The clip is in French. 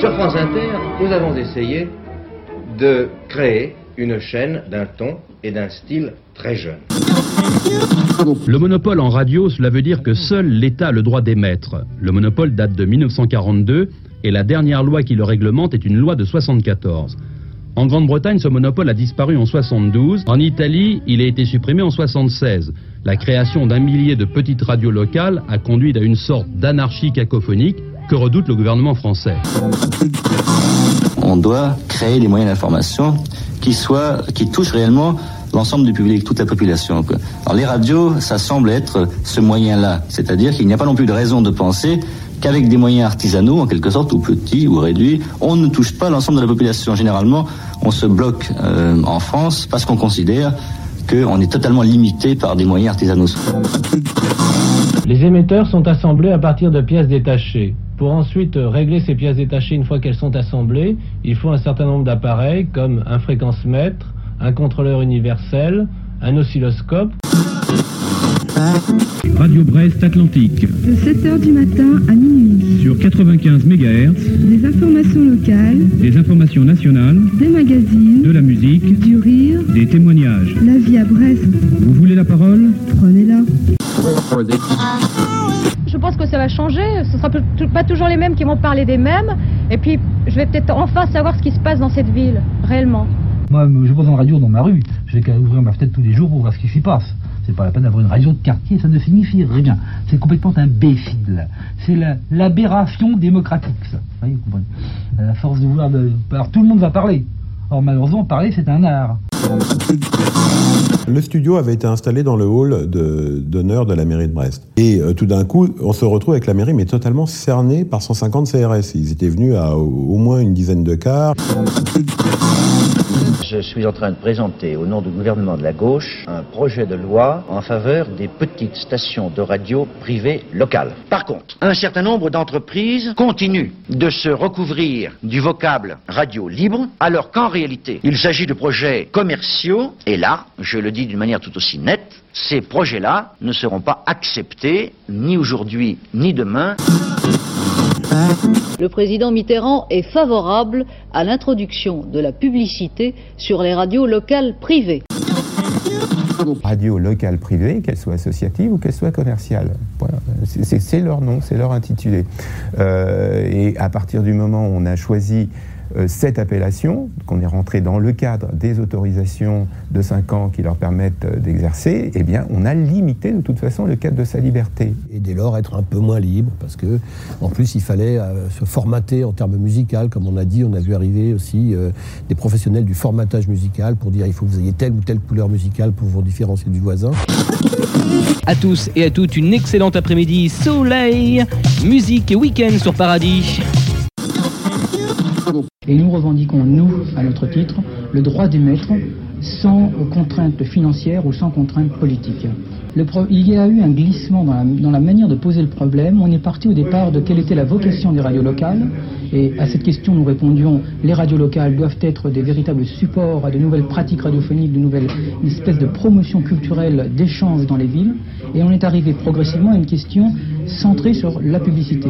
Sur France Inter, nous avons essayé de créer une chaîne d'un ton et d'un style très jeune. Le monopole en radio, cela veut dire que seul l'État a le droit d'émettre. Le monopole date de 1942 et la dernière loi qui le réglemente est une loi de 74. En Grande-Bretagne, ce monopole a disparu en 72. En Italie, il a été supprimé en 76. La création d'un millier de petites radios locales a conduit à une sorte d'anarchie cacophonique que redoute le gouvernement français? On doit créer des moyens d'information qui soient, qui touchent réellement l'ensemble du public, toute la population. Alors les radios, ça semble être ce moyen-là. C'est-à-dire qu'il n'y a pas non plus de raison de penser qu'avec des moyens artisanaux, en quelque sorte, ou petits ou réduits, on ne touche pas l'ensemble de la population. Généralement, on se bloque euh, en France parce qu'on considère qu'on est totalement limité par des moyens artisanaux. Les émetteurs sont assemblés à partir de pièces détachées. Pour ensuite régler ces pièces détachées une fois qu'elles sont assemblées, il faut un certain nombre d'appareils comme un fréquence-mètre, un contrôleur universel, un oscilloscope. Radio Brest Atlantique. De 7h du matin à minuit. Sur 95 MHz. Des informations locales. Des informations nationales. Des magazines. De la musique. Du rire. Des témoignages. La vie à Brest. Vous voulez la parole? Prenez-la. Pense que ça va changer. Ce ne sera pas toujours les mêmes qui vont parler des mêmes. Et puis, je vais peut-être enfin savoir ce qui se passe dans cette ville, réellement. Moi, je pose une radio dans ma rue. Je vais qu'à ouvrir ma fenêtre tous les jours pour voir ce qui s'y passe. C'est pas la peine d'avoir une radio de quartier, ça ne signifie rien. C'est complètement imbécile. C'est l'aberration démocratique, ça. Vous voyez, vous comprenez La force de vouloir... Alors tout le monde va parler. Or malheureusement, parler, c'est un art. Le studio avait été installé dans le hall d'honneur de, la mairie de Brest. Et euh, tout d'un coup, on se retrouve avec la mairie, mais totalement cernée par 150 CRS. Ils étaient venus à au, au moins une dizaine de cars. Je suis en train de présenter au nom du gouvernement de la gauche un projet de loi en faveur des petites stations de radio privées locales. Par contre, un certain nombre d'entreprises continuent de se recouvrir du vocable radio libre, alors qu'en réalité, il s'agit de projets commerciaux, et là, je le dis d'une manière tout aussi nette, ces projets-là ne seront pas acceptés ni aujourd'hui ni demain. Le président Mitterrand est favorable à l'introduction de la publicité sur les radios locales privées. Radio locale privée, qu'elle soit associative ou qu'elle soit commerciale. Voilà. C'est leur nom, c'est leur intitulé. Euh, et à partir du moment où on a choisi euh, cette appellation, qu'on est rentré dans le cadre des autorisations de 5 ans qui leur permettent euh, d'exercer, eh bien, on a limité de toute façon le cadre de sa liberté. Et dès lors, être un peu moins libre, parce que, en plus, il fallait euh, se formater en termes musical, comme on a dit, on a vu arriver aussi des professionnels du formatage musical pour dire il faut que vous ayez telle ou telle couleur musicale pour vous différencier du voisin. À tous et à toutes, une excellente après-midi, soleil, musique et week-end sur Paradis. Et nous revendiquons, nous, à notre titre, le droit d'émettre sans contraintes financières ou sans contraintes politiques. il y a eu un glissement dans la, manière de poser le problème. On est parti au départ de quelle était la vocation des radios locales. Et à cette question, nous répondions, les radios locales doivent être des véritables supports à de nouvelles pratiques radiophoniques, de nouvelles espèces de promotion culturelle, d'échange dans les villes. Et on est arrivé progressivement à une question centrée sur la publicité.